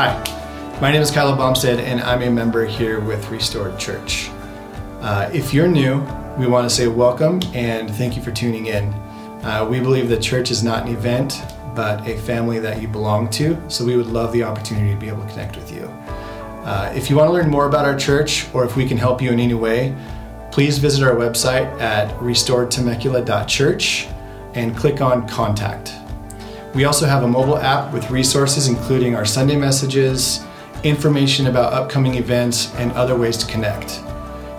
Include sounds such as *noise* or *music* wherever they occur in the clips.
Hi, my name is Kyla Bumstead, and I'm a member here with Restored Church. Uh, if you're new, we want to say welcome and thank you for tuning in. Uh, we believe that church is not an event, but a family that you belong to, so we would love the opportunity to be able to connect with you. Uh, if you want to learn more about our church or if we can help you in any way, please visit our website at restoredtemecula.church and click on Contact. We also have a mobile app with resources including our Sunday messages, information about upcoming events, and other ways to connect.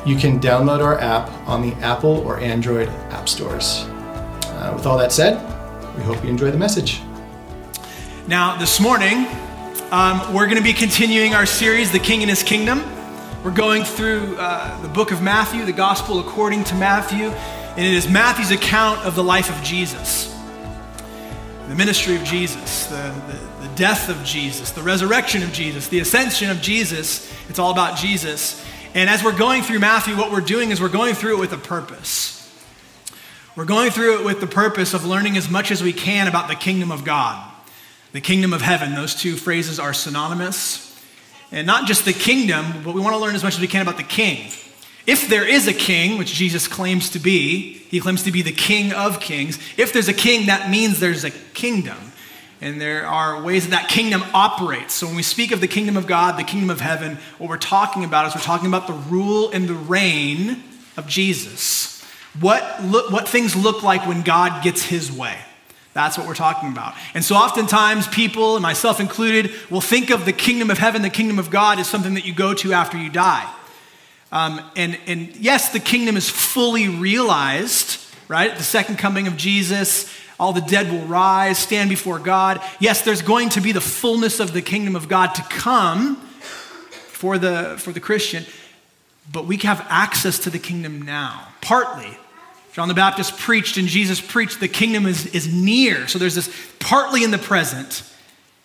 You can download our app on the Apple or Android app stores. Uh, with all that said, we hope you enjoy the message. Now, this morning, um, we're going to be continuing our series, The King and His Kingdom. We're going through uh, the book of Matthew, the Gospel according to Matthew, and it is Matthew's account of the life of Jesus the ministry of Jesus, the, the, the, death of Jesus, the resurrection of Jesus, the ascension of Jesus. It's all about Jesus. And as we're going through Matthew, what we're doing is we're going through it with a purpose. We're going through it with the purpose of learning as much as we can about the kingdom of God, the kingdom of heaven. Those two phrases are synonymous. And not just the kingdom, but we want to learn as much as we can about the king. If there is a king, which Jesus claims to be, he claims to be the king of kings. If there's a king, that means there's a kingdom. And there are ways that that kingdom operates. So when we speak of the kingdom of God, the kingdom of heaven, what we're talking about is we're talking about the rule and the reign of Jesus. What, look, what things look like when God gets his way. That's what we're talking about. And so oftentimes people, and myself included, will think of the kingdom of heaven, the kingdom of God, as something that you go to after you die. Um, and, and yes, the kingdom is fully realized, right? The second coming of Jesus, all the dead will rise, stand before God. Yes, there's going to be the fullness of the kingdom of God to come for the, for the Christian, but we have access to the kingdom now, partly. John the Baptist preached and Jesus preached the kingdom is, is near. So there's this partly in the present,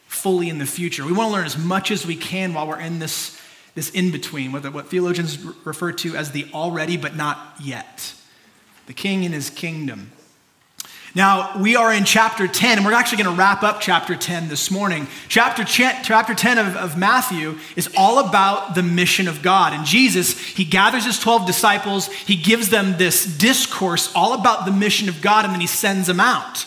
fully in the future. We want to learn as much as we can while we're in this this in between, what, what theologians refer to as the already but not yet, the king and his kingdom. Now, we are in chapter 10, and we're actually going to wrap up chapter 10 this morning. Chapter, chapter 10 of, of Matthew is all about the mission of God. And Jesus, he gathers his 12 disciples, he gives them this discourse all about the mission of God, and then he sends them out.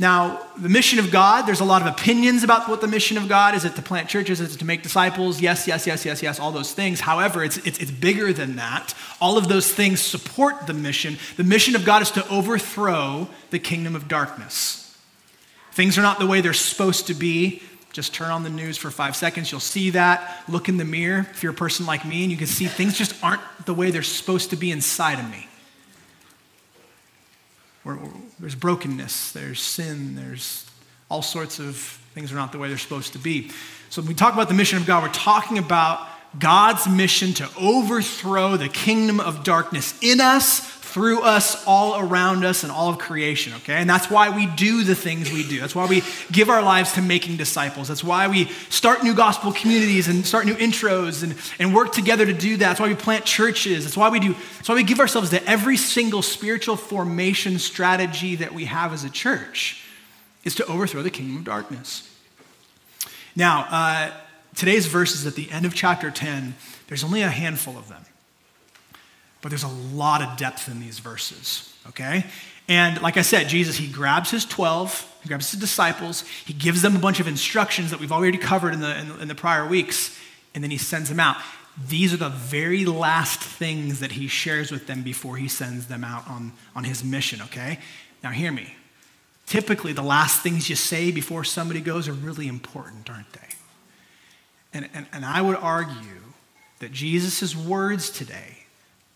Now, the mission of God, there's a lot of opinions about what the mission of God is. Is it to plant churches? Is it to make disciples? Yes, yes, yes, yes, yes, all those things. However, it's, it's, it's bigger than that. All of those things support the mission. The mission of God is to overthrow the kingdom of darkness. Things are not the way they're supposed to be. Just turn on the news for five seconds. You'll see that. Look in the mirror if you're a person like me, and you can see things just aren't the way they're supposed to be inside of me there's brokenness, there's sin, there's all sorts of things are not the way they're supposed to be. So when we talk about the mission of God, we're talking about God's mission to overthrow the kingdom of darkness in us through us, all around us, and all of creation, okay? And that's why we do the things we do. That's why we give our lives to making disciples. That's why we start new gospel communities and start new intros and, and work together to do that. That's why we plant churches. That's why we do, that's why we give ourselves to every single spiritual formation strategy that we have as a church is to overthrow the kingdom of darkness. Now, uh, today's verses at the end of chapter 10, there's only a handful of them. But there's a lot of depth in these verses, okay? And like I said, Jesus, he grabs his 12, he grabs his disciples, he gives them a bunch of instructions that we've already covered in the, in the, in the prior weeks, and then he sends them out. These are the very last things that he shares with them before he sends them out on, on his mission, okay? Now, hear me. Typically, the last things you say before somebody goes are really important, aren't they? And, and, and I would argue that Jesus' words today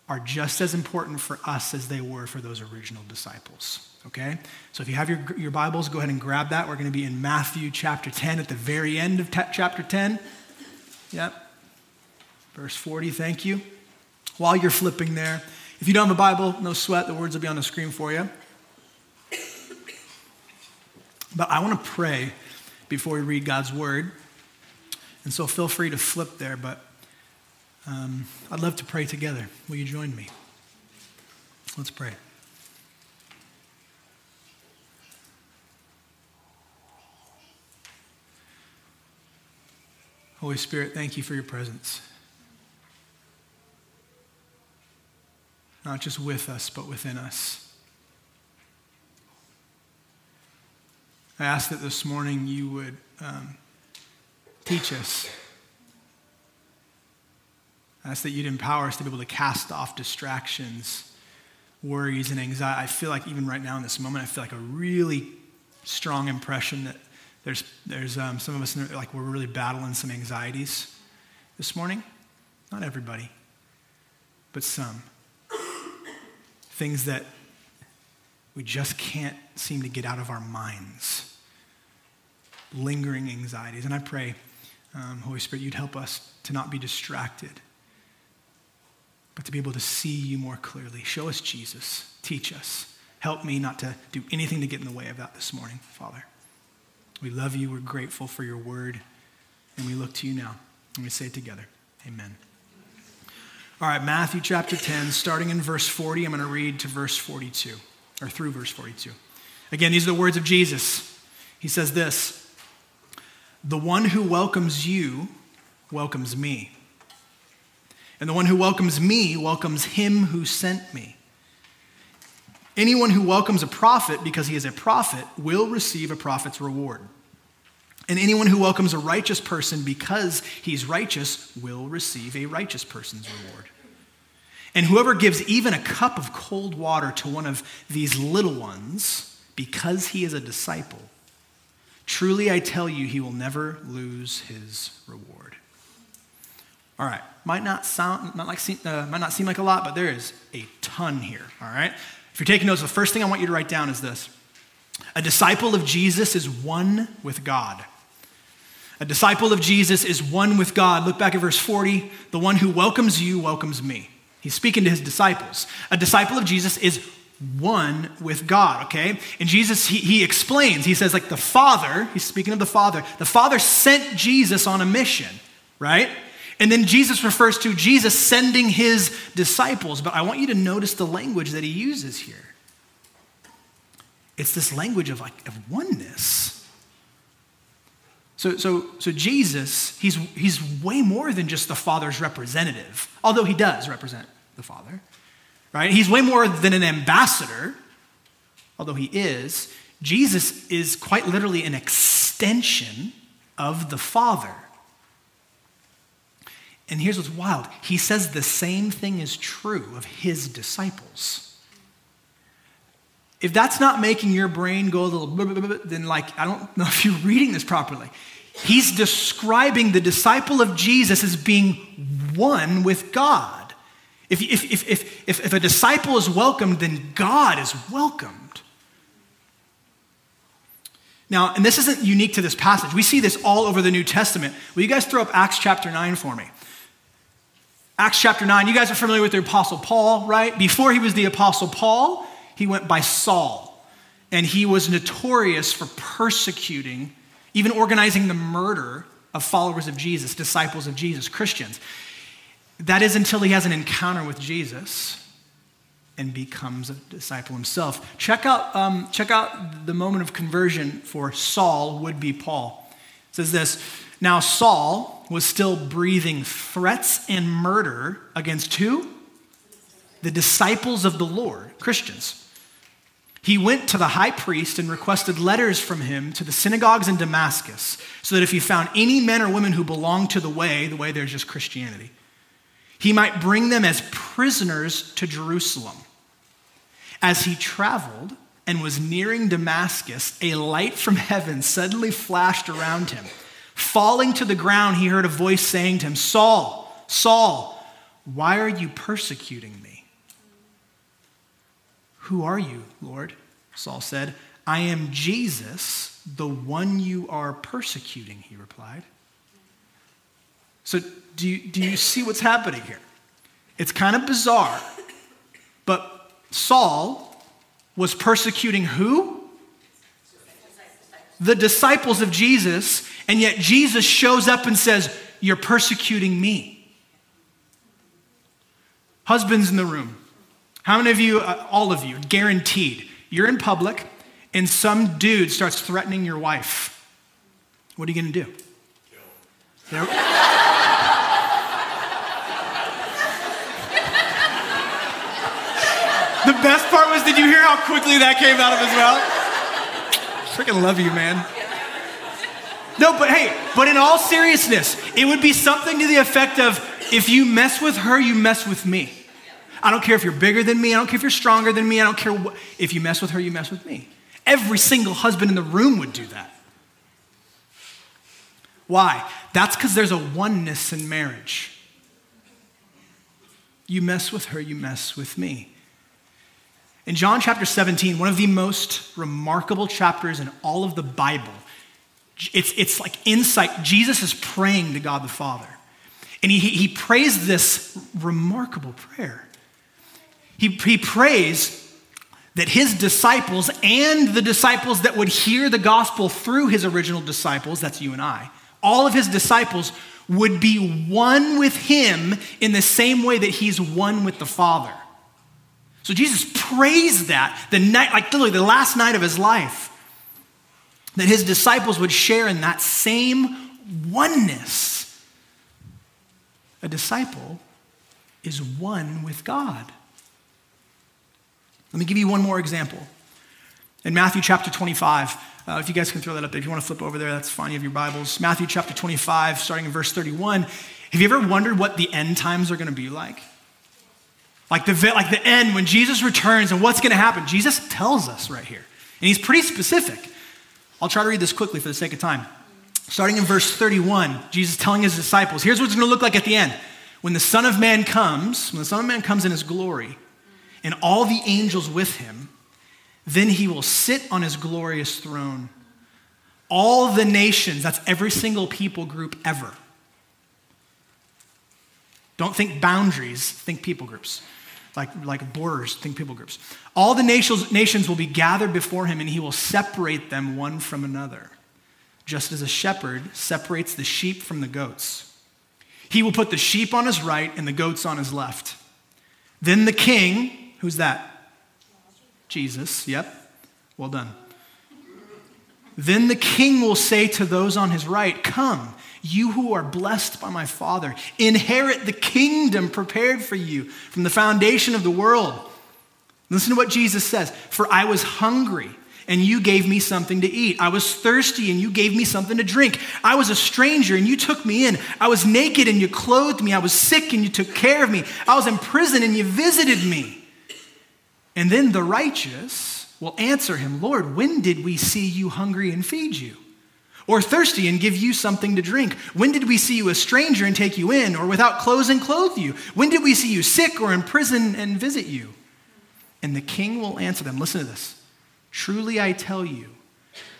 are just as important for us as they were for those original disciples. Okay? So if you have your, your Bibles, go ahead and grab that. We're going to be in Matthew chapter 10 at the very end of chapter 10. Yep. Verse 40, thank you. While you're flipping there, if you don't have a Bible, no sweat, the words will be on the screen for you. But I want to pray before we read God's word. And so feel free to flip there, but um, I'd love to pray together. Will you join me? Let's pray. Holy Spirit, thank you for your presence. Not just with us, but within us. I ask that this morning you would um, teach us. I ask that you'd empower us to be able to cast off distractions, worries, and anxiety. I feel like even right now in this moment, I feel like a really strong impression that there's, there's um, some of us like we're really battling some anxieties this morning. Not everybody, but some. Things that we just can't seem to get out of our minds. Lingering anxieties. And I pray, um, Holy Spirit, you'd help us to not be distracted, but to be able to see you more clearly. Show us Jesus. Teach us. Help me not to do anything to get in the way of that this morning, Father. We love you. We're grateful for your word. And we look to you now. And we say it together. Amen. All right, Matthew chapter 10, starting in verse 40, I'm going to read to verse 42, or through verse 42. Again, these are the words of Jesus. He says this The one who welcomes you welcomes me. And the one who welcomes me welcomes him who sent me. Anyone who welcomes a prophet because he is a prophet will receive a prophet's reward. And anyone who welcomes a righteous person because he's righteous will receive a righteous person's reward. And whoever gives even a cup of cold water to one of these little ones because he is a disciple, truly I tell you, he will never lose his reward. All right, might not sound, might, like, uh, might not seem like a lot, but there is a ton here. All right, if you're taking notes, the first thing I want you to write down is this A disciple of Jesus is one with God. A disciple of Jesus is one with God. Look back at verse 40. The one who welcomes you welcomes me. He's speaking to his disciples. A disciple of Jesus is one with God, okay? And Jesus, he, he explains, he says, like the Father, he's speaking of the Father, the Father sent Jesus on a mission, right? And then Jesus refers to Jesus sending his disciples. But I want you to notice the language that he uses here. It's this language of like of oneness. So, so, so Jesus, he's, he's way more than just the Father's representative, although he does represent the Father, right? He's way more than an ambassador, although he is. Jesus is quite literally an extension of the Father. And here's what's wild he says the same thing is true of his disciples. If that's not making your brain go a little blah, blah, blah, then like I don't know *laughs* if you're reading this properly. He's describing the disciple of Jesus as being one with God. If, if, if, if, if, if a disciple is welcomed, then God is welcomed. Now, and this isn't unique to this passage. We see this all over the New Testament. Will you guys throw up Acts chapter 9 for me? Acts chapter 9, you guys are familiar with the Apostle Paul, right? Before he was the Apostle Paul, he went by Saul. And he was notorious for persecuting, even organizing the murder of followers of Jesus, disciples of Jesus, Christians. That is until he has an encounter with Jesus and becomes a disciple himself. Check out, um, check out the moment of conversion for Saul, would be Paul. It says this Now, Saul, was still breathing threats and murder against who? The disciples of the Lord, Christians. He went to the high priest and requested letters from him to the synagogues in Damascus, so that if he found any men or women who belonged to the way, the way there's just Christianity, he might bring them as prisoners to Jerusalem. As he traveled and was nearing Damascus, a light from heaven suddenly flashed around him. Falling to the ground, he heard a voice saying to him, Saul, Saul, why are you persecuting me? Who are you, Lord? Saul said, I am Jesus, the one you are persecuting, he replied. So, do you, do you see what's happening here? It's kind of bizarre, but Saul was persecuting who? The disciples of Jesus and yet Jesus shows up and says, You're persecuting me. Husbands in the room, how many of you, uh, all of you, guaranteed, you're in public and some dude starts threatening your wife? What are you going to do? There, *laughs* The best part was, did you hear how quickly that came out of his mouth? Freaking love you, man. No, but hey, but in all seriousness, it would be something to the effect of if you mess with her, you mess with me. I don't care if you're bigger than me, I don't care if you're stronger than me, I don't care what, if you mess with her, you mess with me. Every single husband in the room would do that. Why? That's because there's a oneness in marriage. You mess with her, you mess with me. In John chapter 17, one of the most remarkable chapters in all of the Bible, it's, it's like insight. Jesus is praying to God the Father. And he, he prays this remarkable prayer. He, he prays that his disciples and the disciples that would hear the gospel through his original disciples, that's you and I, all of his disciples would be one with him in the same way that he's one with the Father. So Jesus praised that the night, like literally the last night of his life, that his disciples would share in that same oneness. A disciple is one with God. Let me give you one more example. In Matthew chapter 25, uh, if you guys can throw that up there, if you want to flip over there, that's fine. You have your Bibles. Matthew chapter 25, starting in verse 31. Have you ever wondered what the end times are going to be like? Like the, like the end, when Jesus returns and what's going to happen. Jesus tells us right here. And he's pretty specific. I'll try to read this quickly for the sake of time. Starting in verse 31, Jesus telling his disciples, here's what it's going to look like at the end. When the Son of Man comes, when the Son of Man comes in his glory, and all the angels with him, then he will sit on his glorious throne. All the nations, that's every single people group ever. Don't think boundaries, think people groups like, like borders, think people groups. All the nations, nations will be gathered before him, and he will separate them one from another, just as a shepherd separates the sheep from the goats. He will put the sheep on his right and the goats on his left. Then the king, who's that? Jesus, yep. Well done. Then the king will say to those on his right, Come you who are blessed by my Father, inherit the kingdom prepared for you from the foundation of the world. Listen to what Jesus says For I was hungry, and you gave me something to eat. I was thirsty, and you gave me something to drink. I was a stranger, and you took me in. I was naked, and you clothed me. I was sick, and you took care of me. I was in prison, and you visited me. And then the righteous will answer him, Lord, when did we see you hungry and feed you? or thirsty and give you something to drink? When did we see you a stranger and take you in, or without clothes and clothe you? When did we see you sick or in prison and visit you? And the king will answer them listen to this. Truly I tell you,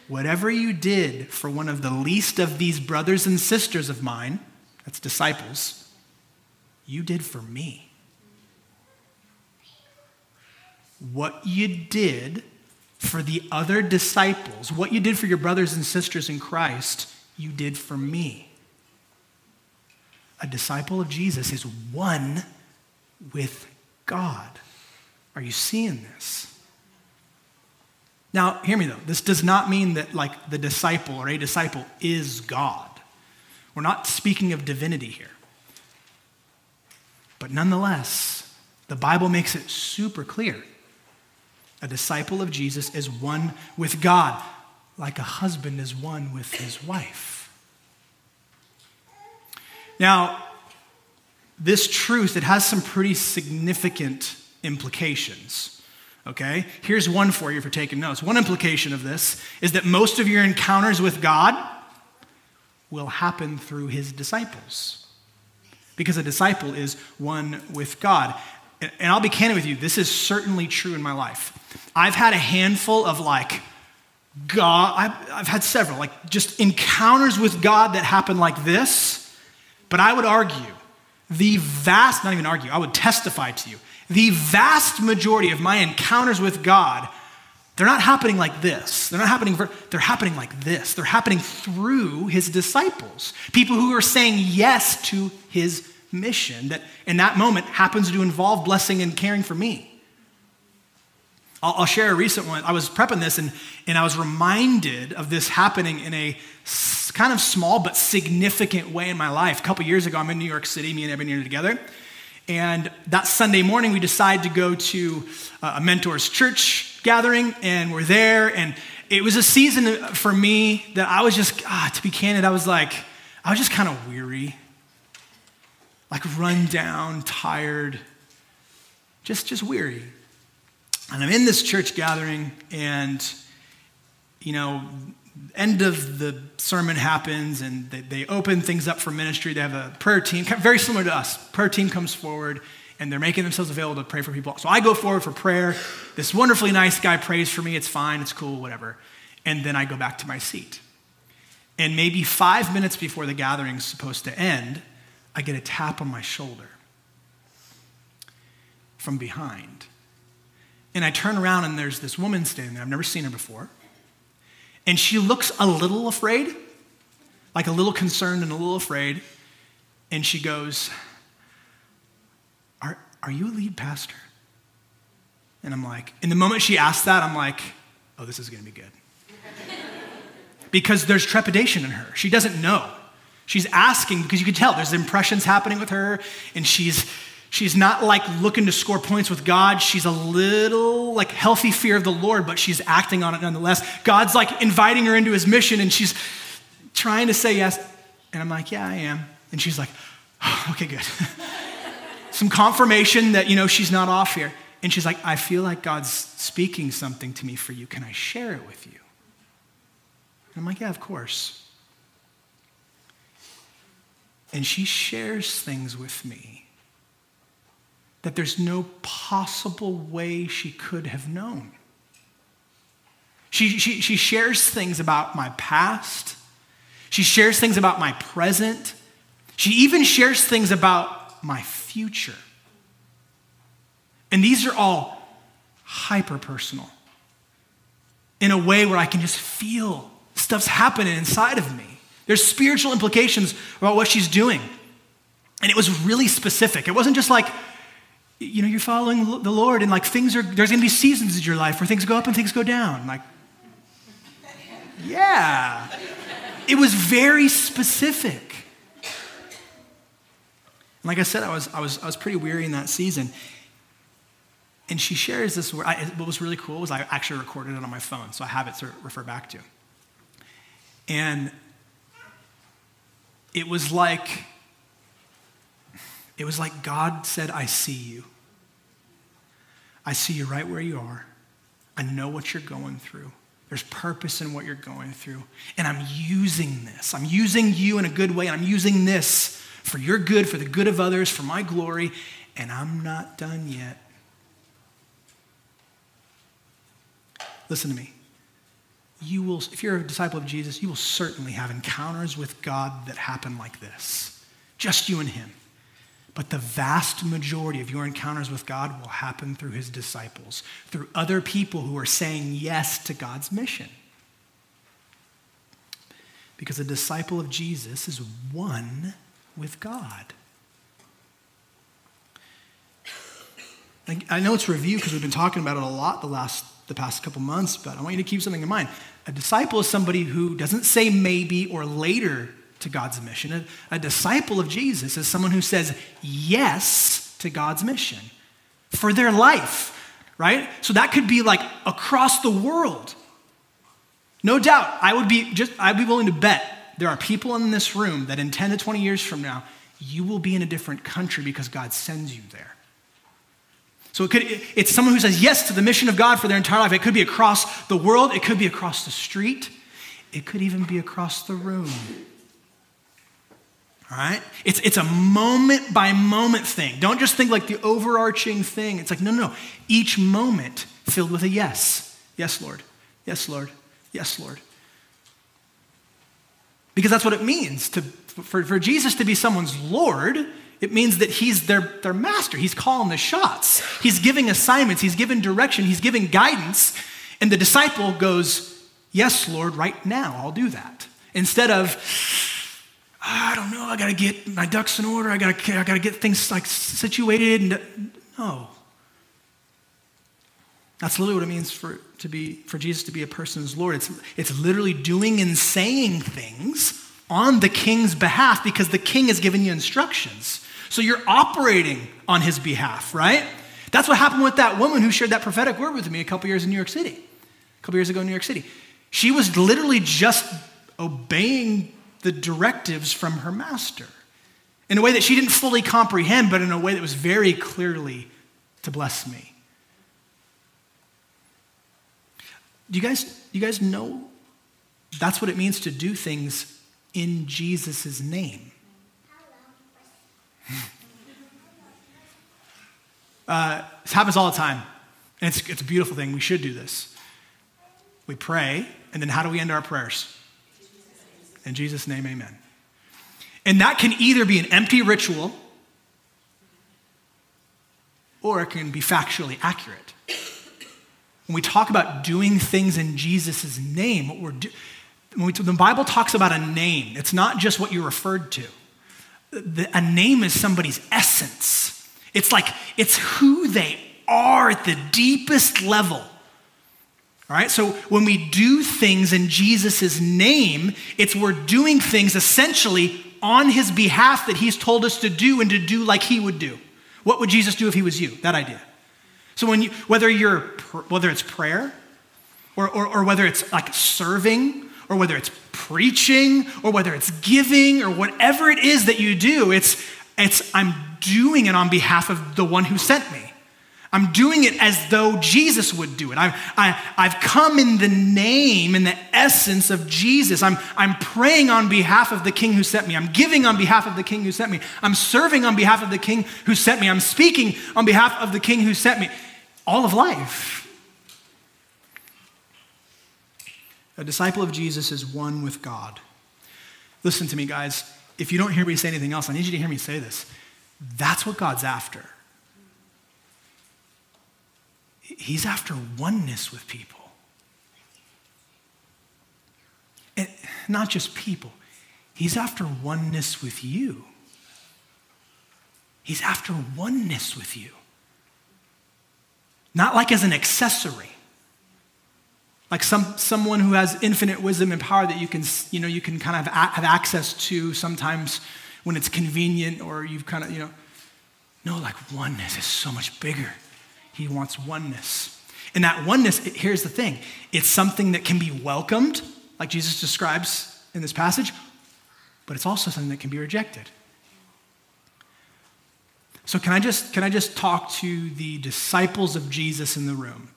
whatever you did for one of the least of these brothers and sisters of mine, that's disciples, you did for me. What you did for the other disciples, what you did for your brothers and sisters in Christ, you did for me. A disciple of Jesus is one with God. Are you seeing this? Now, hear me though. This does not mean that, like, the disciple or a disciple is God. We're not speaking of divinity here. But nonetheless, the Bible makes it super clear a disciple of Jesus is one with God, like a husband is one with his wife. Now, this truth, it has some pretty significant implications. Okay? Here's one for you for taking notes. One implication of this is that most of your encounters with God will happen through his disciples. Because a disciple is one with God. And I'll be candid with you, this is certainly true in my life. I've had a handful of like, God, I've, I've had several, like just encounters with God that happen like this. But I would argue, the vast, not even argue, I would testify to you, the vast majority of my encounters with God, they're not happening like this. They're not happening, they're happening like this. They're happening through his disciples, people who are saying yes to his mission that in that moment happens to involve blessing and caring for me. I'll, I'll, share a recent one. I was prepping this and, and I was reminded of this happening in a kind of small but significant way in my life. A couple years ago, I'm in New York City, me and Ebony are together. And that Sunday morning, we decided to go to a mentor's church gathering, and we're there. And it was a season for me that I was just, ah, to be candid, I was like, I was just kind of weary, like run down, tired, just, just weary. And I'm in this church gathering, and, you know, end of the sermon happens and they, they, open things up for ministry. They have a prayer team, very similar to us. Prayer team comes forward and they're making themselves available to pray for people. So I go forward for prayer. This wonderfully nice guy prays for me. It's fine, it's cool, whatever. And then I go back to my seat. And maybe five minutes before the gathering's supposed to end, I get a tap on my shoulder from behind. And I turn around and there's this woman standing there. I've never seen her before. And she looks a little afraid, like a little concerned and a little afraid. And she goes, Are, are you a lead pastor? And I'm like, in the moment she asked that, I'm like, oh, this is going to be good. *laughs* because there's trepidation in her. She doesn't know. She's asking because you can tell there's impressions happening with her, and she's She's not like looking to score points with God. She's a little like healthy fear of the Lord, but she's acting on it nonetheless. God's like inviting her into his mission and she's trying to say yes. And I'm like, yeah, I am. And she's like, oh, okay, good. *laughs* Some confirmation that, you know, she's not off here. And she's like, I feel like God's speaking something to me for you. Can I share it with you? And I'm like, yeah, of course. And she shares things with me that there's no possible way she could have known. She, she, she shares things about my past. She shares things about my present. She even shares things about my future. And these are all hyper personal in a way where I can just feel stuff's happening inside of me. There's spiritual implications about what she's doing. And it was really specific. It wasn't just like, you know, you're following the Lord and like things are, there's going to be seasons in your life where things go up and things go down. Like, yeah. It was very specific. And Like I said, I was, I was, I was pretty weary in that season. And she shares this. I, what was really cool was I actually recorded it on my phone, so I have it to refer back to. And it was like it was like God said, I see you. I see you right where you are. I know what you're going through. There's purpose in what you're going through. And I'm using this. I'm using you in a good way. I'm using this for your good, for the good of others, for my glory. And I'm not done yet. Listen to me. You will, if you're a disciple of Jesus, you will certainly have encounters with God that happen like this. Just you and Him. But the vast majority of your encounters with God will happen through his disciples, through other people who are saying yes to God's mission. Because a disciple of Jesus is one with God. I know it's review because we've been talking about it a lot the last the past couple months, but I want you to keep something in mind. A disciple is somebody who doesn't say maybe or later to God's mission. A, a disciple of Jesus is someone who says yes to God's mission for their life, right? So that could be like across the world. No doubt, I would be just I'd be willing to bet there are people in this room that in 10 to 20 years from now, you will be in a different country because God sends you there. So it could, it's someone who says yes to the mission of God for their entire life. It could be across the world, it could be across the street, it could even be across the room. All right? It's, it's a moment by moment thing. Don't just think like the overarching thing. It's like, no, no, no. Each moment filled with a yes. Yes, Lord. Yes, Lord. Yes, Lord. Because that's what it means to, for, for Jesus to be someone's Lord. It means that he's their, their master. He's calling the shots. He's giving assignments. He's giving direction. He's giving guidance. And the disciple goes, Yes, Lord, right now, I'll do that. Instead of, ah, I don't know, I got to get my ducks in order. I got to I got to get things like situated. No. That's literally what it means for, to be, for Jesus to be a person's Lord. It's, it's literally doing and saying things on the king's behalf because the king has given you instructions. So you're operating on his behalf, right? That's what happened with that woman who shared that prophetic word with me a couple years in New York City. A couple years ago in New York City. She was literally just obeying the directives from her master in a way that she didn't fully comprehend, but in a way that was very clearly to bless me. Do you guys, you guys know that's what it means to do things in Jesus' name? Uh, this happens all the time. And it's, it's a beautiful thing. We should do this. We pray, and then how do we end our prayers? In Jesus' name, amen. And that can either be an empty ritual or it can be factually accurate. When we talk about doing things in Jesus' name, what we're do- when, we, the Bible talks about a name, it's not just what you're referred to. The, a name is somebody's essence. It's like it's who they are at the deepest level. All right, so when we do things in Jesus' name, it's we're doing things essentially on his behalf that he's told us to do and to do like he would do. What would Jesus do if he was you? That idea. So when you, whether you're whether it's prayer or, or, or whether it's like serving or whether it's preaching or whether it's giving or whatever it is that you do, it's it's I'm doing it on behalf of the one who sent me. I'm doing it as though Jesus would do it. I've, I, have come in the name, in the essence of Jesus. I'm, I'm praying on behalf of the King who sent me. I'm giving on behalf of the King who sent me. I'm serving on behalf of the King who sent me. I'm speaking on behalf of the King who sent me. All of life. A disciple of Jesus is one with God. Listen to me, guys. If you don't hear me say anything else, I need you to hear me say this. That's what God's after. He's after oneness with people. And not just people, he's after oneness with you. He's after oneness with you. Not like as an accessory. Like some, someone who has infinite wisdom and power that you can, you know, you can kind of have access to sometimes when it's convenient or you've kind of, you know. No, like oneness is so much bigger. He wants oneness. And that oneness, here's the thing it's something that can be welcomed, like Jesus describes in this passage, but it's also something that can be rejected. So can I just can I just talk to the disciples of Jesus in the room?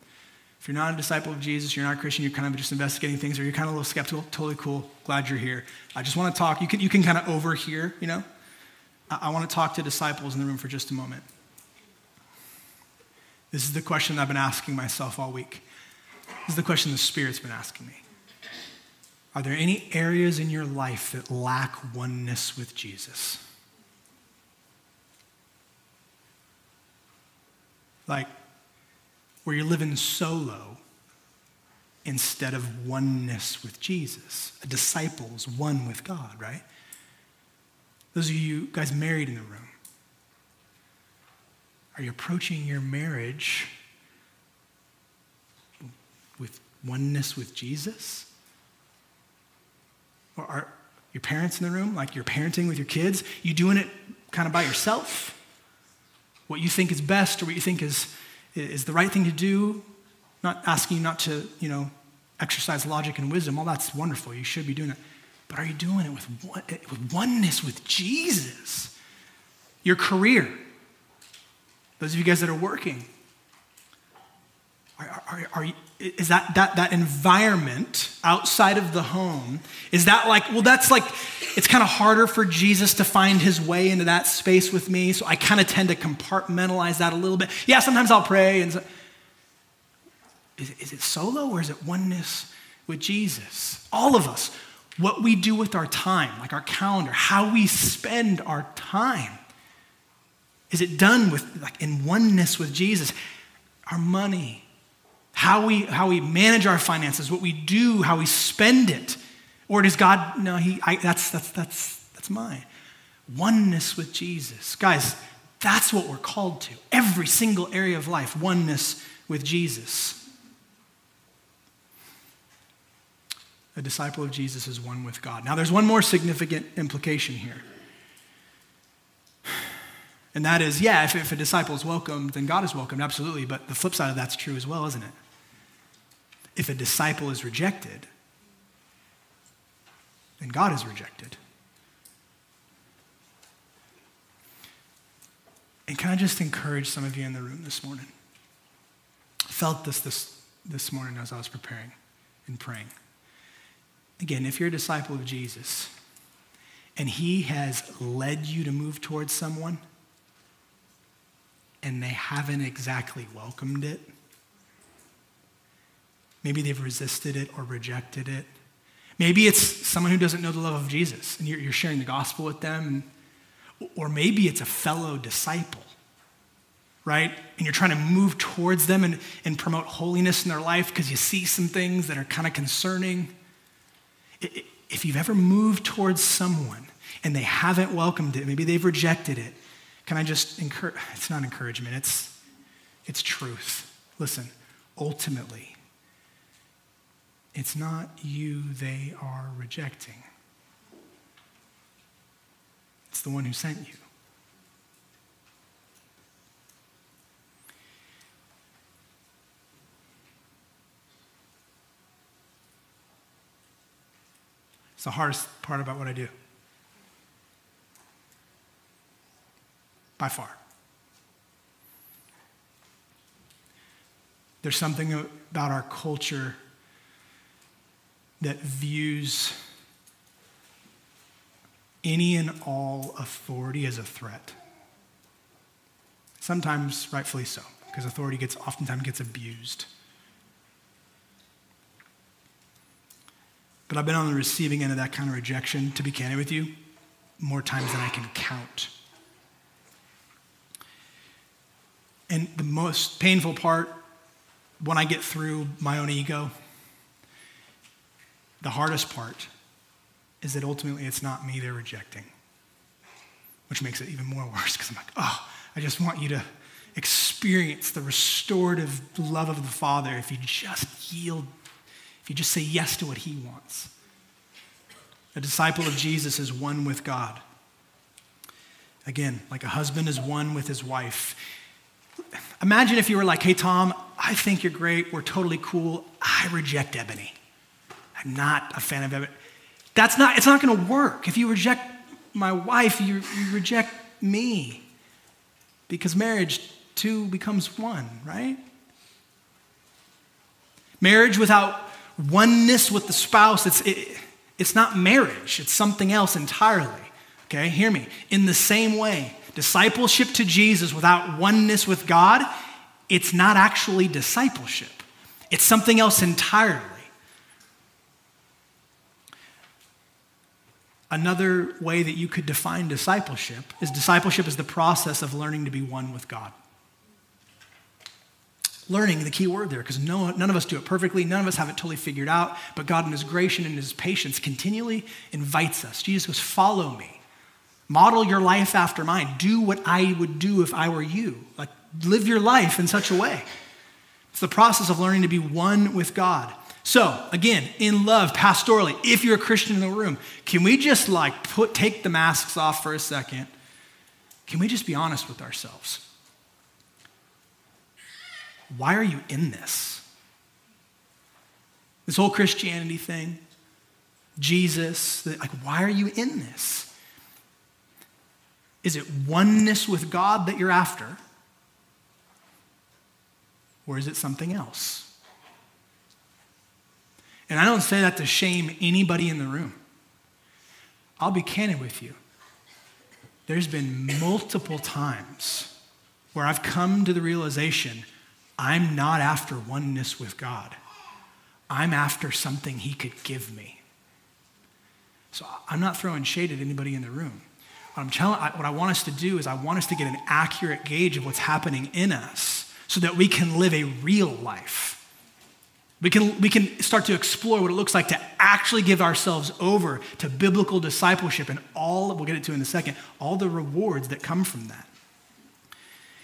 If you're not a disciple of Jesus, you're not a Christian, you're kind of just investigating things, or you're kind of a little skeptical, totally cool. Glad you're here. I just want to talk. You can you can kind of overhear, you know. I, I want to talk to disciples in the room for just a moment. This is the question I've been asking myself all week. This is the question the Spirit's been asking me. Are there any areas in your life that lack oneness with Jesus? Like where you're living solo instead of oneness with Jesus. A disciple is one with God, right? Those of you guys married in the room, are you approaching your marriage with oneness with Jesus? Or are your parents in the room, like you're parenting with your kids? You doing it kind of by yourself? What you think is best or what you think is, is the right thing to do? Not asking you not to, you know, exercise logic and wisdom. All that's wonderful. You should be doing it. But are you doing it with, with oneness with Jesus? Your career, those of you guys that are working, are, are, are, is that, that, that environment outside of the home, is that like, well, that's like, it's kind of harder for Jesus to find his way into that space with me, so I kind of tend to compartmentalize that a little bit. Yeah, sometimes I'll pray. and so, is, is it solo or is it oneness with Jesus? All of us, what we do with our time, like our calendar, how we spend our time is it done with like in oneness with Jesus? Our money, how we how we manage our finances, what we do, how we spend it, or does God? No, he. I, that's that's that's that's mine. Oneness with Jesus, guys. That's what we're called to. Every single area of life, oneness with Jesus. A disciple of Jesus is one with God. Now, there's one more significant implication here. And that is, yeah, if, if a disciple is welcomed, then God is welcomed, absolutely. But the flip side of that's true as well, isn't it? If a disciple is rejected, then God is rejected. And can I just encourage some of you in the room this morning? I felt this, this this morning as I was preparing and praying. Again, if you're a disciple of Jesus and he has led you to move towards someone and they haven't exactly welcomed it, maybe they've resisted it or rejected it. Maybe it's someone who doesn't know the love of Jesus and you're, you're sharing the gospel with them. Or maybe it's a fellow disciple, right? And you're trying to move towards them and, and promote holiness in their life because you see some things that are kind of concerning. If you've ever moved towards someone and they haven't welcomed it, maybe they've rejected it, can I just encourage? It's not encouragement, it's, it's truth. Listen, ultimately, it's not you they are rejecting, it's the one who sent you. It's the hardest part about what I do. By far. There's something about our culture that views any and all authority as a threat. Sometimes rightfully so, because authority gets oftentimes gets abused. But I've been on the receiving end of that kind of rejection, to be candid with you, more times than I can count. And the most painful part, when I get through my own ego, the hardest part is that ultimately it's not me they're rejecting, which makes it even more worse because I'm like, oh, I just want you to experience the restorative love of the Father if you just yield if you just say yes to what he wants. A disciple of Jesus is one with God. Again, like a husband is one with his wife. Imagine if you were like, hey, Tom, I think you're great. We're totally cool. I reject Ebony. I'm not a fan of. That's not, it's not going to work. If you reject my wife, you, you reject me. Because marriage, two becomes one, right? Marriage without oneness with the spouse, it's, it, it's not marriage, it's something else entirely. Okay, hear me. In the same way, discipleship to Jesus without oneness with God, it's not actually discipleship, it's something else entirely. Another way that you could define discipleship is discipleship is the process of learning to be one with God learning the key word there because no, none of us do it perfectly. None of us have it totally figured out. But God, in His grace and in His patience, continually invites us. Jesus goes, Follow me. Model your life after mine. Do what I would do if I were you. Like, live your life in such a way. It's the process of learning to be one with God. So, again, in love, pastorally, if you're a Christian in the room, can we just like put take the masks off for a second? Can we just be honest with ourselves? why are you in this? This whole Christianity thing, Jesus, like, why are you in this? Is it oneness with God that you're after? Or is it something else? And I don't say that to shame anybody in the room. I'll be candid with you. There's been multiple times where I've come to the realization I'm not after oneness with God. I'm after something He could give me. So I'm not throwing shade at anybody in the room. What, I'm telling, what I want us to do is I want us to get an accurate gauge of what's happening in us so that we can live a real life. We can, we can start to explore what it looks like to actually give ourselves over to biblical discipleship and all, we'll get into in a second, all the rewards that come from that.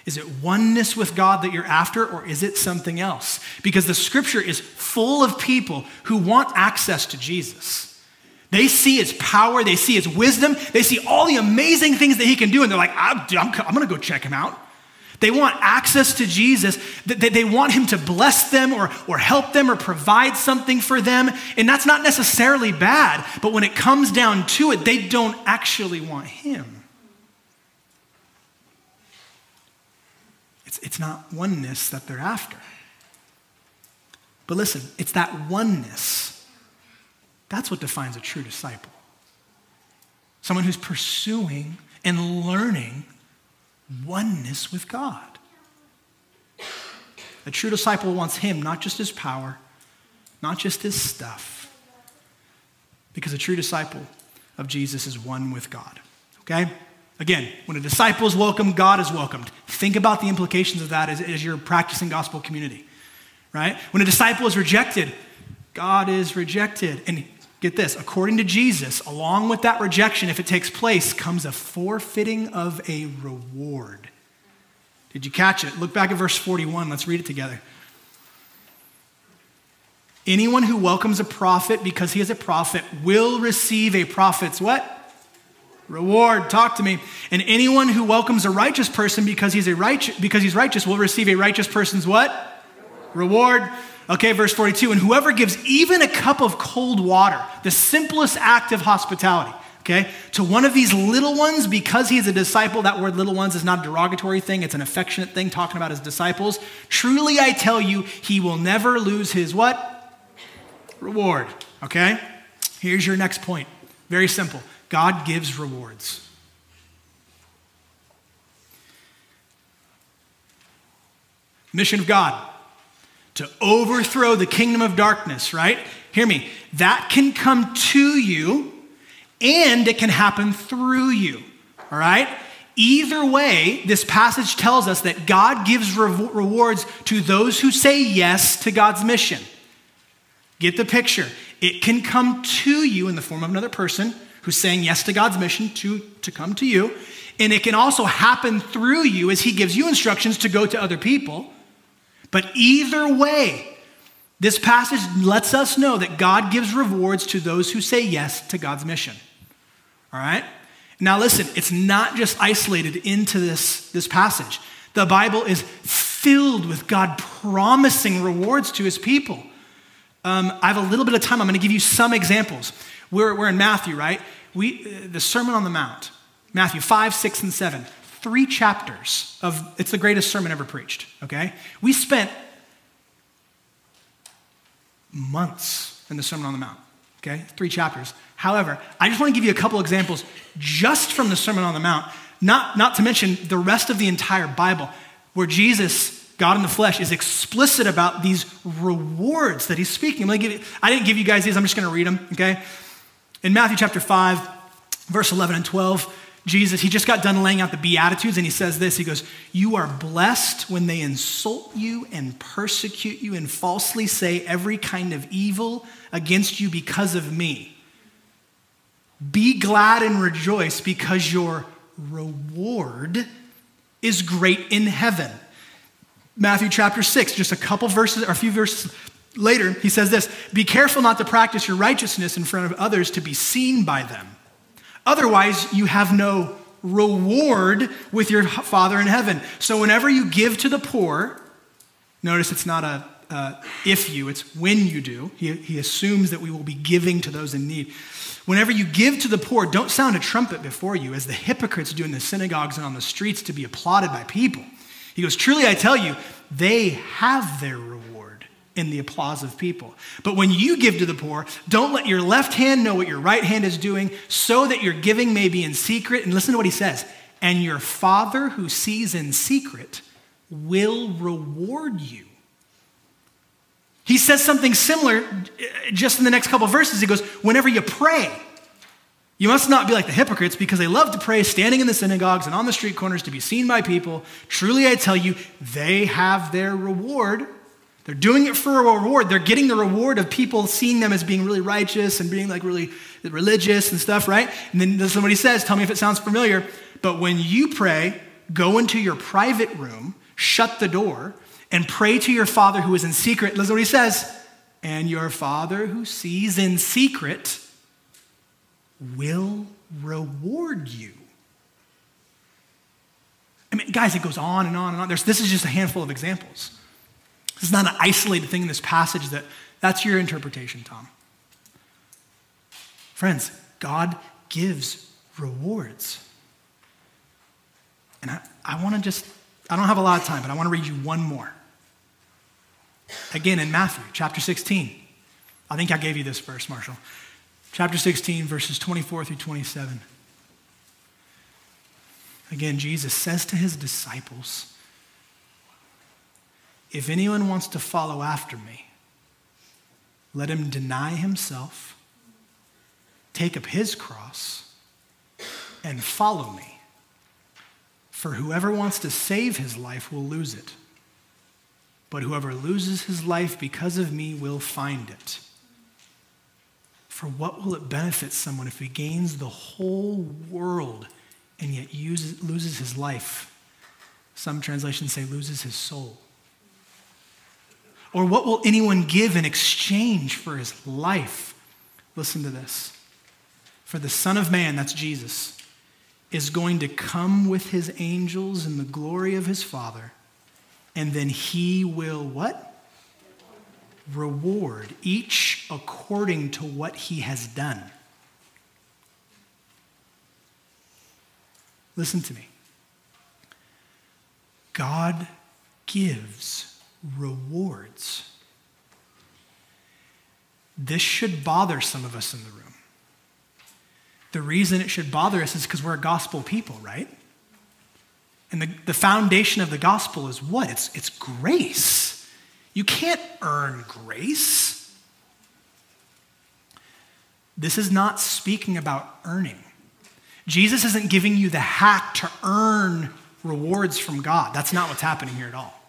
Is it oneness with God that you're after, or is it something else? Because the scripture is full of people who want access to Jesus. They see his power, they see his wisdom, they see all the amazing things that he can do, and they're like, I'm, I'm, I'm gonna go check him out. They want access to Jesus. They want him to bless them or, or help them or provide something for them. And that's not necessarily bad, but when it comes down to it, they don't actually want him. It's, it's not oneness that they're after. But listen, it's that oneness. That's what defines a true disciple. Someone who's pursuing and learning oneness with God. A true disciple wants Him, not just His power, not just His stuff, because a true disciple of Jesus is one with God. Okay? Again, when a disciple is welcomed, God is welcomed. Think about the implications of that as, as you're practicing gospel community, right? When a disciple is rejected, God is rejected. And get this, according to Jesus, along with that rejection, if it takes place, comes a forfeiting of a reward. Did you catch it? Look back at verse 41. Let's read it together. Anyone who welcomes a prophet because he is a prophet will receive a prophet's what? Reward. Talk to me. And anyone who welcomes a righteous person because he's a righteous because he's righteous will receive a righteous person's what? Reward. Okay, verse 42. And whoever gives even a cup of cold water, the simplest act of hospitality, okay, to one of these little ones because he is a disciple, that word little ones is not a derogatory thing, it's an affectionate thing talking about his disciples. Truly I tell you, he will never lose his what? Reward. Okay? Here's your next point. Very simple. God gives rewards. Mission of God to overthrow the kingdom of darkness, right? Hear me. That can come to you and it can happen through you, all right? Either way, this passage tells us that God gives re- rewards to those who say yes to God's mission. Get the picture. It can come to you in the form of another person who's saying yes to God's mission to, to come to you. And it can also happen through you as He gives you instructions to go to other people. But either way, this passage lets us know that God gives rewards to those who say yes to God's mission. All right? Now, listen, it's not just isolated into this, this passage. The Bible is filled with God promising rewards to his people. Um, I have a little bit of time. I'm going to give you some examples. We're, we're in Matthew, right? We, uh, the Sermon on the Mount, Matthew 5, 6, and 7 three chapters of it's the greatest sermon ever preached, okay? We spent months in the Sermon on the Mount, okay? Three chapters. However, I just want to give you a couple examples just from the Sermon on the Mount, not, not to mention the rest of the entire Bible, where Jesus, God in the flesh, is explicit about these rewards that he's speaking. You, I didn't give you guys these, I'm just going to read them, okay? In Matthew chapter 5, verse 11 and 12, Jesus, he just got done laying out the Beatitudes, and he says this He goes, You are blessed when they insult you and persecute you and falsely say every kind of evil against you because of me. Be glad and rejoice because your reward is great in heaven. Matthew chapter 6, just a couple verses, or a few verses later, he says this Be careful not to practice your righteousness in front of others to be seen by them. Otherwise, you have no reward with your Father in heaven. So, whenever you give to the poor, notice it's not a uh, if you, it's when you do. He, he assumes that we will be giving to those in need. Whenever you give to the poor, don't sound a trumpet before you, as the hypocrites do in the synagogues and on the streets to be applauded by people. He goes, Truly I tell you, they have their in the applause of people. But when you give to the poor, don't let your left hand know what your right hand is doing, so that your giving may be in secret. And listen to what he says and your Father who sees in secret will reward you. He says something similar uh, just in the next couple verses. He goes, Whenever you pray, you must not be like the hypocrites because they love to pray standing in the synagogues and on the street corners to be seen by people. Truly, I tell you, they have their reward. They're doing it for a reward. They're getting the reward of people seeing them as being really righteous and being like really religious and stuff, right? And then somebody says, Tell me if it sounds familiar. But when you pray, go into your private room, shut the door, and pray to your Father who is in secret. Listen to what he says. And your Father who sees in secret will reward you. I mean, guys, it goes on and on and on. There's, this is just a handful of examples. This is not an isolated thing in this passage that that's your interpretation, Tom. Friends, God gives rewards. And I, I want to just, I don't have a lot of time, but I want to read you one more. Again, in Matthew chapter 16. I think I gave you this verse, Marshall. Chapter 16, verses 24 through 27. Again, Jesus says to his disciples, If anyone wants to follow after me, let him deny himself, take up his cross, and follow me. For whoever wants to save his life will lose it, but whoever loses his life because of me will find it. For what will it benefit someone if he gains the whole world and yet uses, loses his life? Some translations say loses his soul. Or what will anyone give in exchange for his life? Listen to this. For the Son of Man, that's Jesus, is going to come with his angels in the glory of his Father, and then he will what? Reward each according to what he has done. Listen to me. God gives rewards. This should bother some of us in the room. The reason it should bother us is because we're a gospel people, right? And the, the foundation of the gospel is what? It's, it's grace. You can't earn grace. This is not speaking about earning. Jesus isn't giving you the hack to earn rewards from God. That's not what's happening here at all.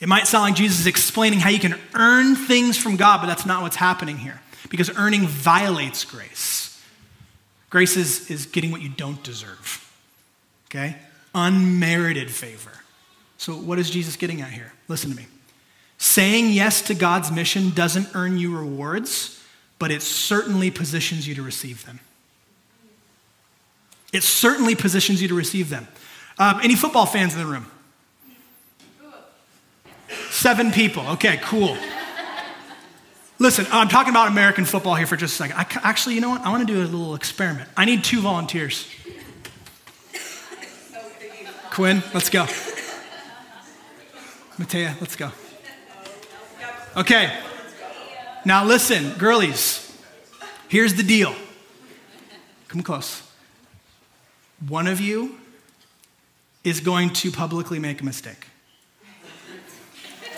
It might sound like Jesus is explaining how you can earn things from God, but that's not what's happening here because earning violates grace. Grace is, is getting what you don't deserve, okay? Unmerited favor. So, what is Jesus getting at here? Listen to me. Saying yes to God's mission doesn't earn you rewards, but it certainly positions you to receive them. It certainly positions you to receive them. Um, any football fans in the room? Seven people. Okay, cool. Listen, I'm talking about American football here for just a second. I, actually, you know what? I want to do a little experiment. I need two volunteers. Quinn, let's go. Matea, let's go. Okay. Now listen, girlies. Here's the deal. Come close. One of you is going to publicly make a mistake.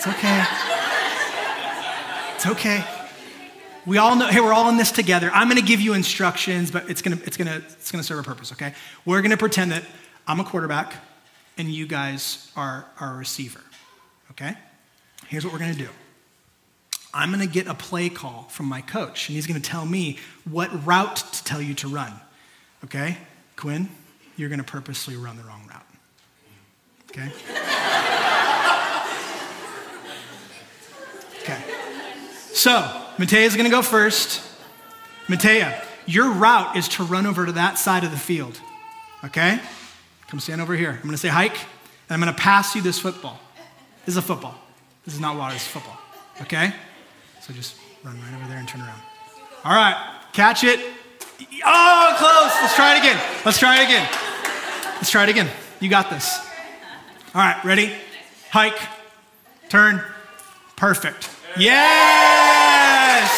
It's okay. It's okay. We all know, hey, we're all in this together. I'm to give you instructions, but it's to, it's to, it's to serve a purpose, okay? We're to pretend that I'm a quarterback and you guys are, are a receiver, okay? Here's what we're to do. I'm to get a play call from my coach, and he's to tell me what route to tell you to run, okay? Quinn, you're to purposely run the wrong route, okay? Okay. So, Matea is going to go first. Matea, your route is to run over to that side of the field. Okay? Come stand over here. I'm going to say hike, and I'm going to pass you this football. This is a football. This is not water, this is football. Okay? So just run right over there and turn around. All right, catch it. Oh, close. Let's try it again. Let's try it again. Let's try it again. You got this. All right, ready? Hike, turn, Perfect. Yes!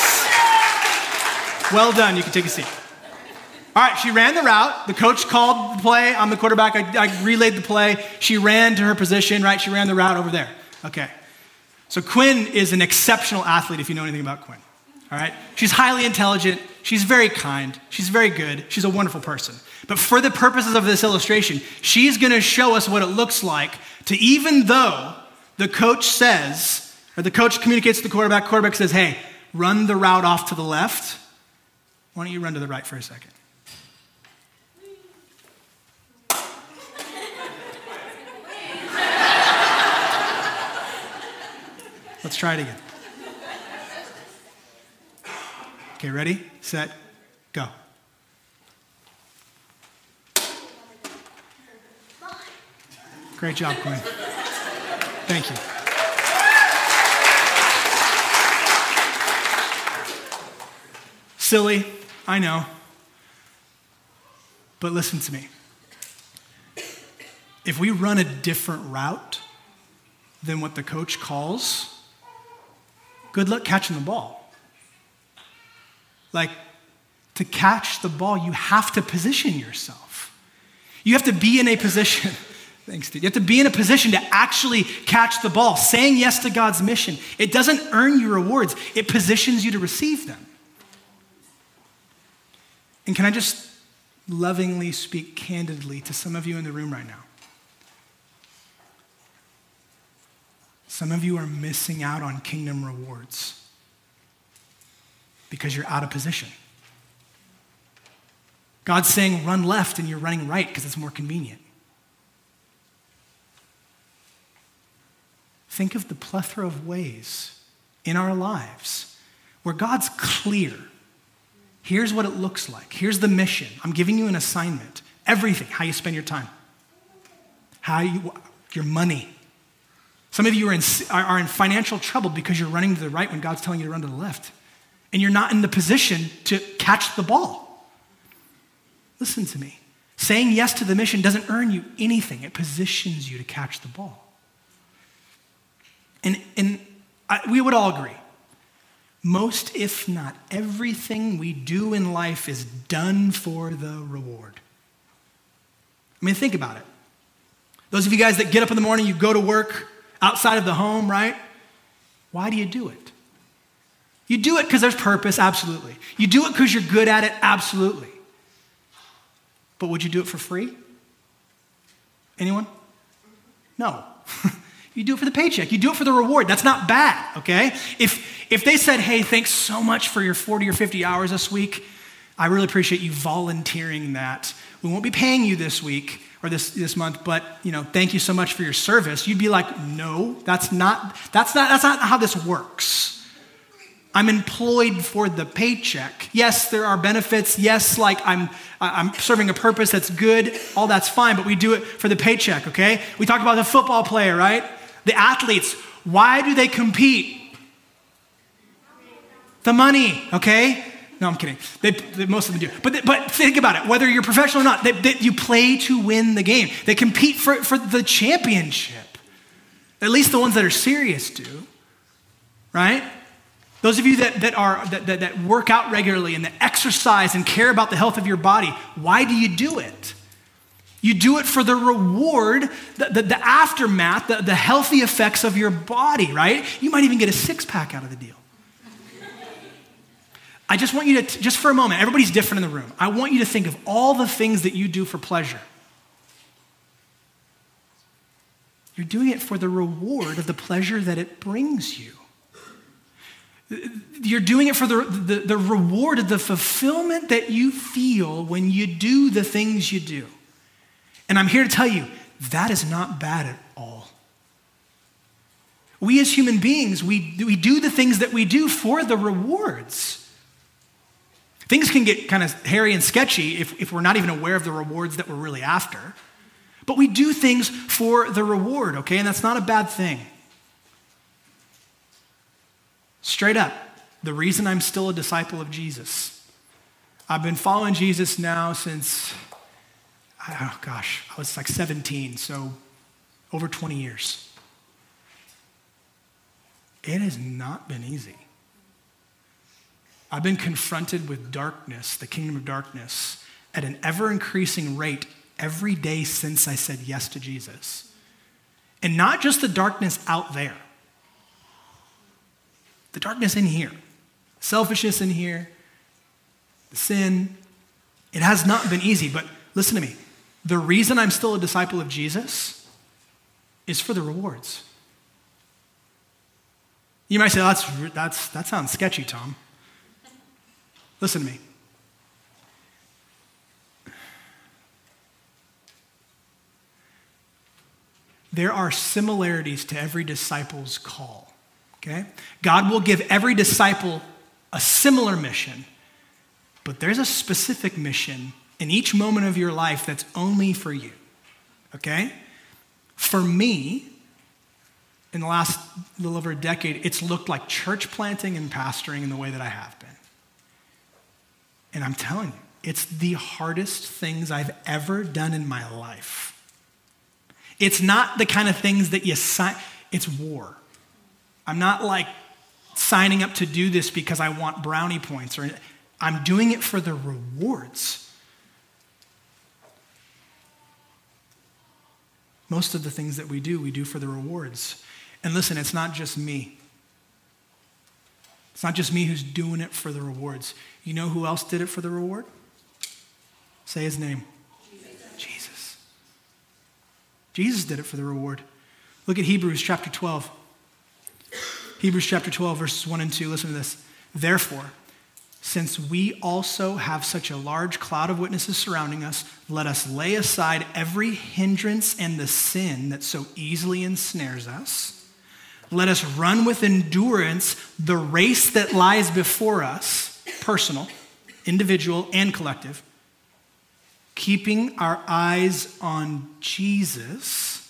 Well done. You can take a seat. All right, she ran the route. The coach called the play. I'm the quarterback. I, I, relayed the play. She ran to her position, right? She ran the route over there. Okay. So Quinn is an exceptional athlete if you know anything about Quinn. All right? She's highly intelligent. She's very kind. She's very good. She's a wonderful person. But for the purposes of this illustration, she's going to show us what it looks like to, even though the coach says, the coach communicates to the quarterback, quarterback says, hey, run the route off to the left. Why don't you run to the right for a second? Let's try it again. Okay, ready, set, go. Great job, Quinn. Thank you. Silly, I know. But listen to me. If we run a different route than what the coach calls, good luck catching the ball. Like, to catch the ball, you have to position yourself. You have to be in a position. *laughs* Thanks, dude. You have to be in a position to actually catch the ball. Saying yes to God's mission, it doesn't earn you rewards, it positions you to receive them. And can I just lovingly speak candidly to some of you in the room right now? Some of you are missing out on kingdom rewards because you're out of position. God's saying run left and you're running right because it's more convenient. Think of the plethora of ways in our lives where God's clear. Here's what it looks like. Here's the mission. I'm giving you an assignment. Everything, how you spend your time, how you, your money, some of you are in, are in financial trouble because you're running to the right when God's telling you to run to the left. And you're not in the position to catch the ball. Listen to me. Saying yes to the mission doesn't earn you anything, it positions you to catch the ball. And, and I, we would all agree most, if not everything we do in life is done for the reward. I mean, think about it. Those of you guys that get up in the morning, you go to work, outside of the home, right? Why do you do it? You do it because there's purpose, absolutely. You do it because you're good at it, absolutely. But would you do it for free? Anyone? No. *laughs* you do it for the paycheck. You do it for the reward. That's not bad, okay? If if they said, "Hey, thanks so much for your 40 or 50 hours this week. I really appreciate you volunteering that. We won't be paying you this week, or this, this month, but you know, thank you so much for your service, you'd be like, no, that's not, that's not, that's not how this works. I'm employed for the paycheck. Yes, there are benefits. Yes, like I'm, I'm serving a purpose that's good. All that's fine, but we do it for the paycheck, okay? We talked about the football player, right? The athletes. Why do they compete? The money, okay? No, I'm kidding. They, they, most of them do. But, but think about it. Whether you're professional or not, they, they, you play to win the game. They compete for, for the championship. At least the ones that are serious do, right? Those of you that, that, are, that, that, that work out regularly and that exercise and care about the health of your body, why do you do it? You do it for the reward, the, the, the aftermath, the, the healthy effects of your body, right? You might even get a six pack out of the deal. I just want you to, just for a moment, everybody's different in the room. I want you to think of all the things that you do for pleasure. You're doing it for the reward of the pleasure that it brings you. You're doing it for the, the, the, reward of the fulfillment that you feel when you do the things you do. And I'm here to tell you that is not bad at all. We as human beings, we, we do the things that we do for the rewards. Things can get kind of hairy and sketchy if, if we're not even aware of the rewards that we're really after. But we do things for the reward, okay? And that's not a bad thing. Straight up, the reason I'm still a disciple of Jesus, I've been following Jesus now since, oh gosh, I was like 17, so over 20 years. It has not been easy. I've been confronted with darkness, the kingdom of darkness, at an ever increasing rate every day since I said yes to Jesus. And not just the darkness out there, the darkness in here, selfishness in here, the sin. It has not been easy, but listen to me. The reason I'm still a disciple of Jesus is for the rewards. You might say, oh, that's, that's, that sounds sketchy, Tom. Listen to me. There are similarities to every disciple's call, Okay? God will give every disciple a similar mission, but there's a specific mission in each moment of your life that's only for you. Okay? For me, in the last little over a decade, it's looked like church planting and pastoring in the way that I have been. And I'm telling you, it's the hardest things I've ever done in my life. It's not the kind of things that you sign, it's war. I'm not like signing up to do this because I want brownie points or I'm doing it for the rewards. Most of the things that we do, we do for the rewards. And listen, it's not just me. It's not just me who's doing it for the rewards. You know who else did it for the reward? Say his name Jesus. Jesus. Jesus did it for the reward. Look at Hebrews chapter 12. Hebrews chapter 12, verses 1 and 2. Listen to this. Therefore, since we also have such a large cloud of witnesses surrounding us, let us lay aside every hindrance and the sin that so easily ensnares us. Let us run with endurance the race that lies before us, personal, individual, and collective, keeping our eyes on Jesus,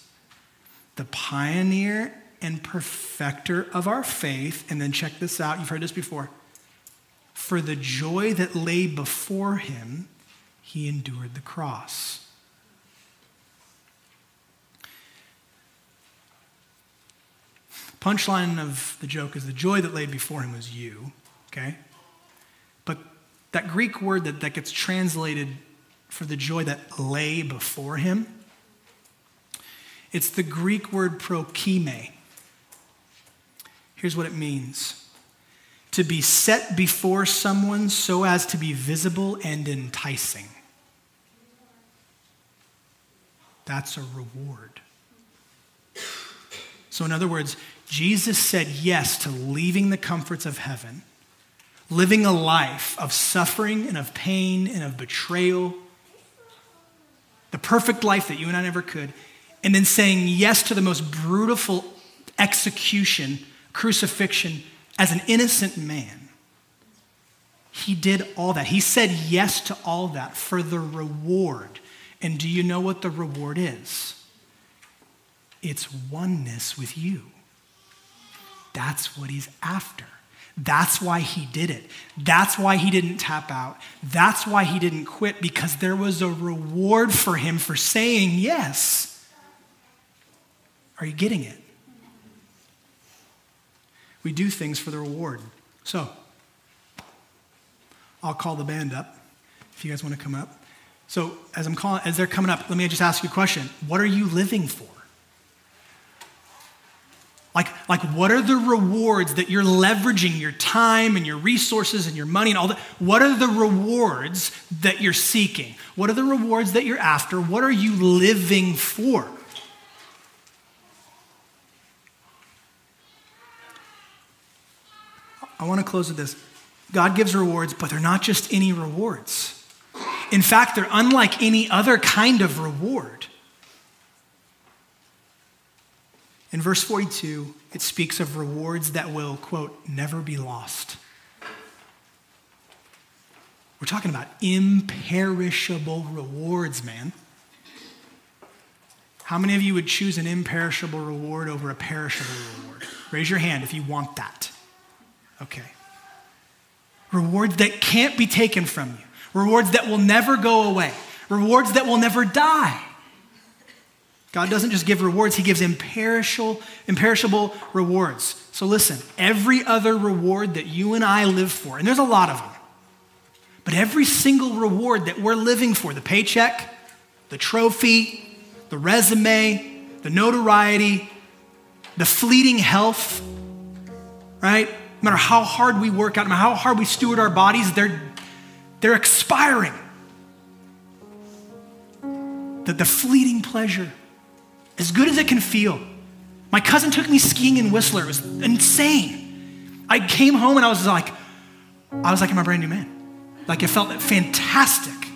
the pioneer and perfecter of our faith. And then check this out, you've heard this before for the joy that lay before him, he endured the cross. Punchline of the joke is the joy that lay before him was you, okay? But that Greek word that, that gets translated for the joy that lay before him, it's the Greek word prokeimai. Here's what it means to be set before someone so as to be visible and enticing. That's a reward. So, in other words, Jesus said yes to leaving the comforts of heaven, living a life of suffering and of pain and of betrayal, the perfect life that you and I never could, and then saying yes to the most brutal execution, crucifixion as an innocent man, he did all that. He said yes to all that for the reward. And do you know what the reward is? It's oneness with you. That's what he's after. That's why he did it. That's why he didn't tap out. That's why he didn't quit, because there was a reward for him for saying yes. Are you getting it? We do things for the reward. So, I'll call the band up if you guys want to come up. So, as I'm calling, as they're coming up, let me just ask you a question. What are you living for? Like, like what are the rewards that you're leveraging your time and your resources and your money and all that? What are the rewards that you're seeking? What are the rewards that you're after? What are you living for? I want to close with this. God gives rewards, but they're not just any rewards. In fact, they're unlike any other kind of reward. In verse 42, it speaks of rewards that will, quote, never be lost. We're talking about imperishable rewards, man. How many of you would choose an imperishable reward over a perishable reward? Raise your hand if you want that. Okay. Rewards that can't be taken from you, rewards that will never go away, rewards that will never die. God doesn't just give rewards, He gives imperishable, imperishable rewards. So listen, every other reward that you and I live for, and there's a lot of them, but every single reward that we're living for the paycheck, the trophy, the resume, the notoriety, the fleeting health, right? No matter how hard we work out, no matter how hard we steward our bodies, they're, they're expiring. That the fleeting pleasure, as good as it can feel. My cousin took me skiing in Whistler. It was insane. I came home and I was like, I was like, I'm a brand new man. Like it felt fantastic.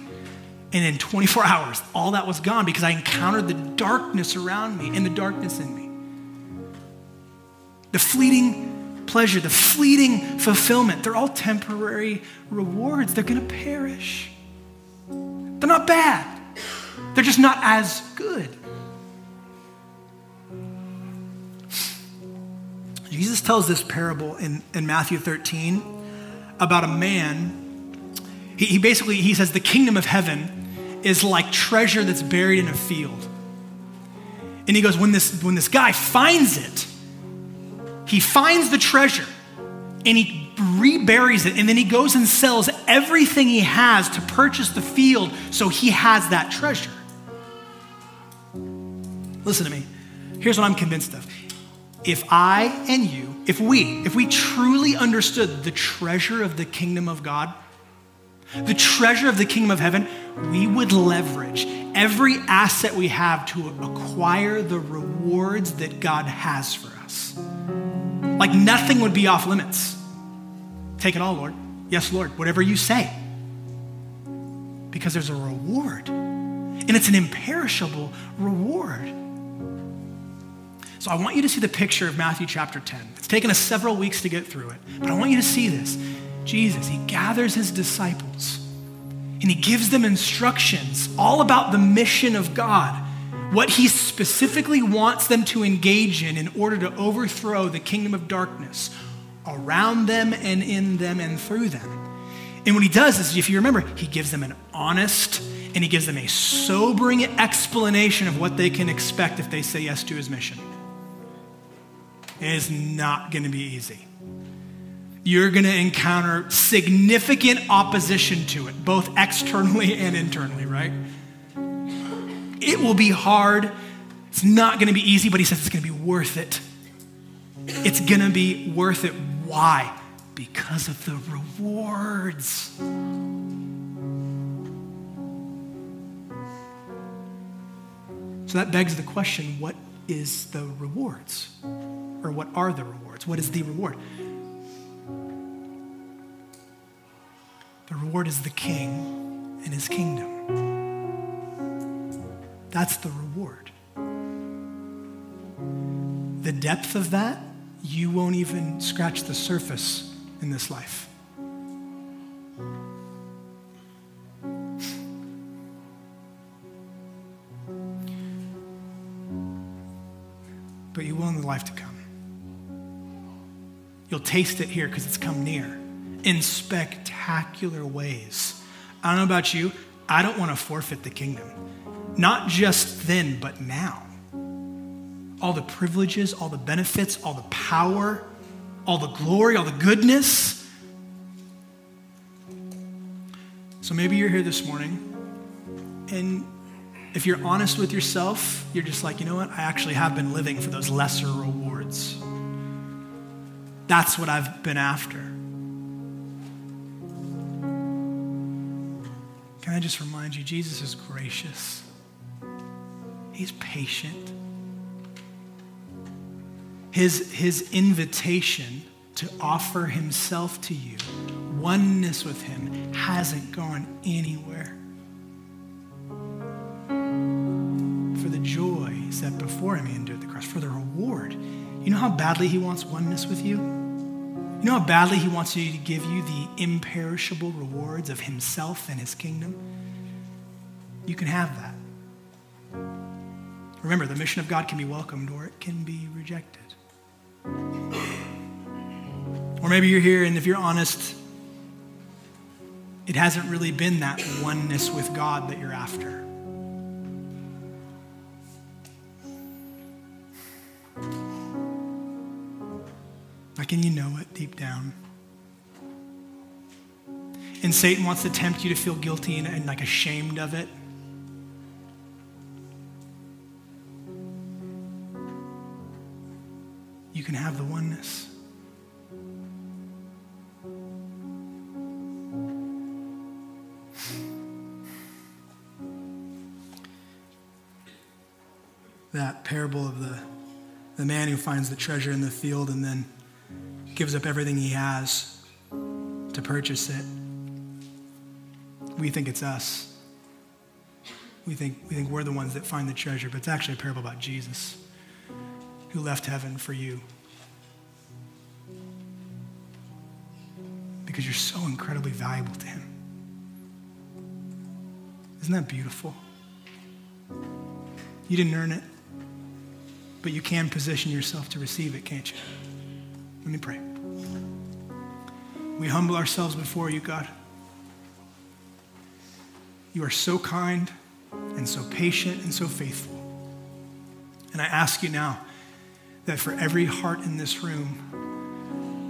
And in 24 hours, all that was gone because I encountered the darkness around me and the darkness in me. The fleeting pleasure, the fleeting fulfillment, they're all temporary rewards. They're going to perish. They're not bad, they're just not as good. Jesus tells this parable in, in Matthew 13 about a man. He, he basically he says the kingdom of heaven is like treasure that's buried in a field. And he goes, when this, when this guy finds it, he finds the treasure and he reburies it, and then he goes and sells everything he has to purchase the field so he has that treasure. Listen to me. Here's what I'm convinced of. If I and you, if we, if we truly understood the treasure of the kingdom of God, the treasure of the kingdom of heaven, we would leverage every asset we have to acquire the rewards that God has for us. Like nothing would be off limits. Take it all, Lord. Yes, Lord, whatever you say. Because there's a reward, and it's an imperishable reward. So I want you to see the picture of Matthew chapter 10. It's taken us several weeks to get through it, but I want you to see this. Jesus, he gathers his disciples and he gives them instructions all about the mission of God, what he specifically wants them to engage in in order to overthrow the kingdom of darkness around them and in them and through them. And what he does is, if you remember, he gives them an honest and he gives them a sobering explanation of what they can expect if they say yes to his mission. It is not going to be easy. You're going to encounter significant opposition to it, both externally and internally, right? It will be hard. It's not going to be easy, but he says it's going to be worth it. It's going to be worth it. Why? Because of the rewards. So that begs the question what is the rewards? Or what are the rewards? What is the reward? The reward is the king and his kingdom. That's the reward. The depth of that, you won't even scratch the surface in this life. But you will in the life to come. You'll taste it here because it's come near in spectacular ways. I don't know about you, I don't want to forfeit the kingdom. Not just then, but now. All the privileges, all the benefits, all the power, all the glory, all the goodness. So maybe you're here this morning, and if you're honest with yourself, you're just like, you know what? I actually have been living for those lesser rewards. That's what I've been after. Can I just remind you, Jesus is gracious, He's patient. His, his invitation to offer Himself to you, oneness with Him, hasn't gone anywhere. For the joy set before Him, He endured the cross. For the reward, you know how badly He wants oneness with you? You know how badly He wants you to give you the imperishable rewards of Himself and His kingdom? You can have that. Remember, the mission of God can be welcomed or it can be rejected. Or maybe you're here, and if you're honest, it hasn't really been that oneness with God that you're after. Like, and you know it deep down. And Satan wants to tempt you to feel guilty and, and like ashamed of it. Can have the oneness. That parable of the, the man who finds the treasure in the field and then gives up everything he has to purchase it. We think it's us. We think, we think we're the ones that find the treasure, but it's actually a parable about Jesus who left heaven for you. Because you're so incredibly valuable to Him. Isn't that beautiful? You didn't earn it, but you can position yourself to receive it, can't you? Let me pray. We humble ourselves before you, God. You are so kind and so patient and so faithful. And I ask you now that for every heart in this room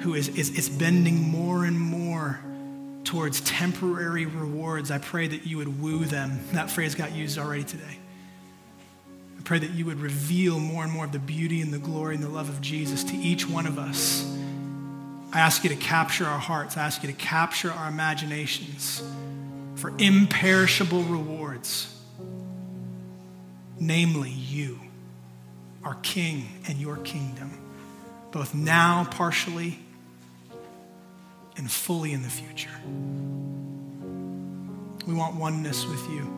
who is, is, is bending more and more towards temporary rewards, I pray that you would woo them. That phrase got used already today. I pray that you would reveal more and more of the beauty and the glory and the love of Jesus to each one of us. I ask you to capture our hearts. I ask you to capture our imaginations for imperishable rewards, namely you, our King and your kingdom, both now, partially, and fully in the future. We want oneness with you.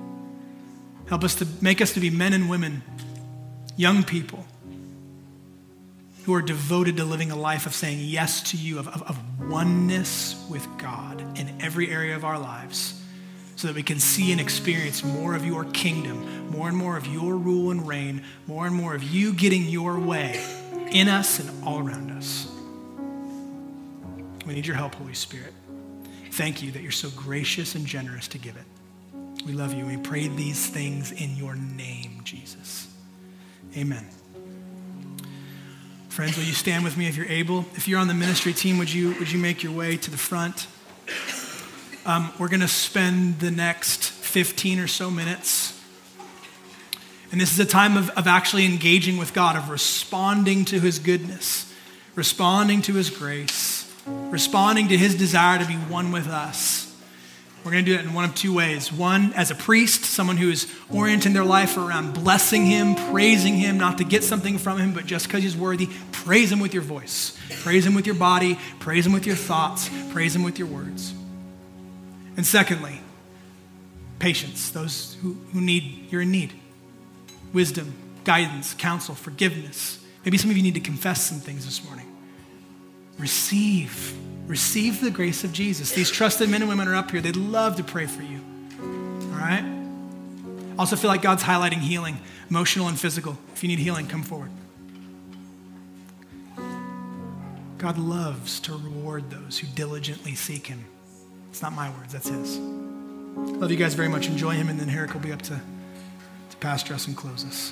Help us to make us to be men and women, young people who are devoted to living a life of saying yes to you, of, of, of oneness with God in every area of our lives, so that we can see and experience more of your kingdom, more and more of your rule and reign, more and more of you getting your way in us and all around us. We need your help, Holy Spirit. Thank you that you're so gracious and generous to give it. We love you. We pray these things in your name, Jesus. Amen. Friends, will you stand with me if you're able? If you're on the ministry team, would you, would you make your way to the front? Um, we're going to spend the next 15 or so minutes. And this is a time of, of actually engaging with God, of responding to his goodness, responding to his grace, responding to his desire to be one with us. We're going to do it in one of two ways. One, as a priest, someone who is orienting their life around blessing him, praising him, not to get something from him, but just because he's worthy. Praise him with your voice, praise him with your body, praise him with your thoughts, praise him with your words. And secondly, patients, those who, who need, you're in need. Wisdom, guidance, counsel, forgiveness. Maybe some of you need to confess some things this morning. Receive receive the grace of Jesus. These trusted men and women are up here. They'd love to pray for you. All right? Also, feel like God's highlighting healing, emotional and physical. If you need healing, come forward. God loves to reward those who diligently seek Him. It's not my words, that's His. Love you guys very much. Enjoy Him, and then Herrick will be up to, to pastor us and close us.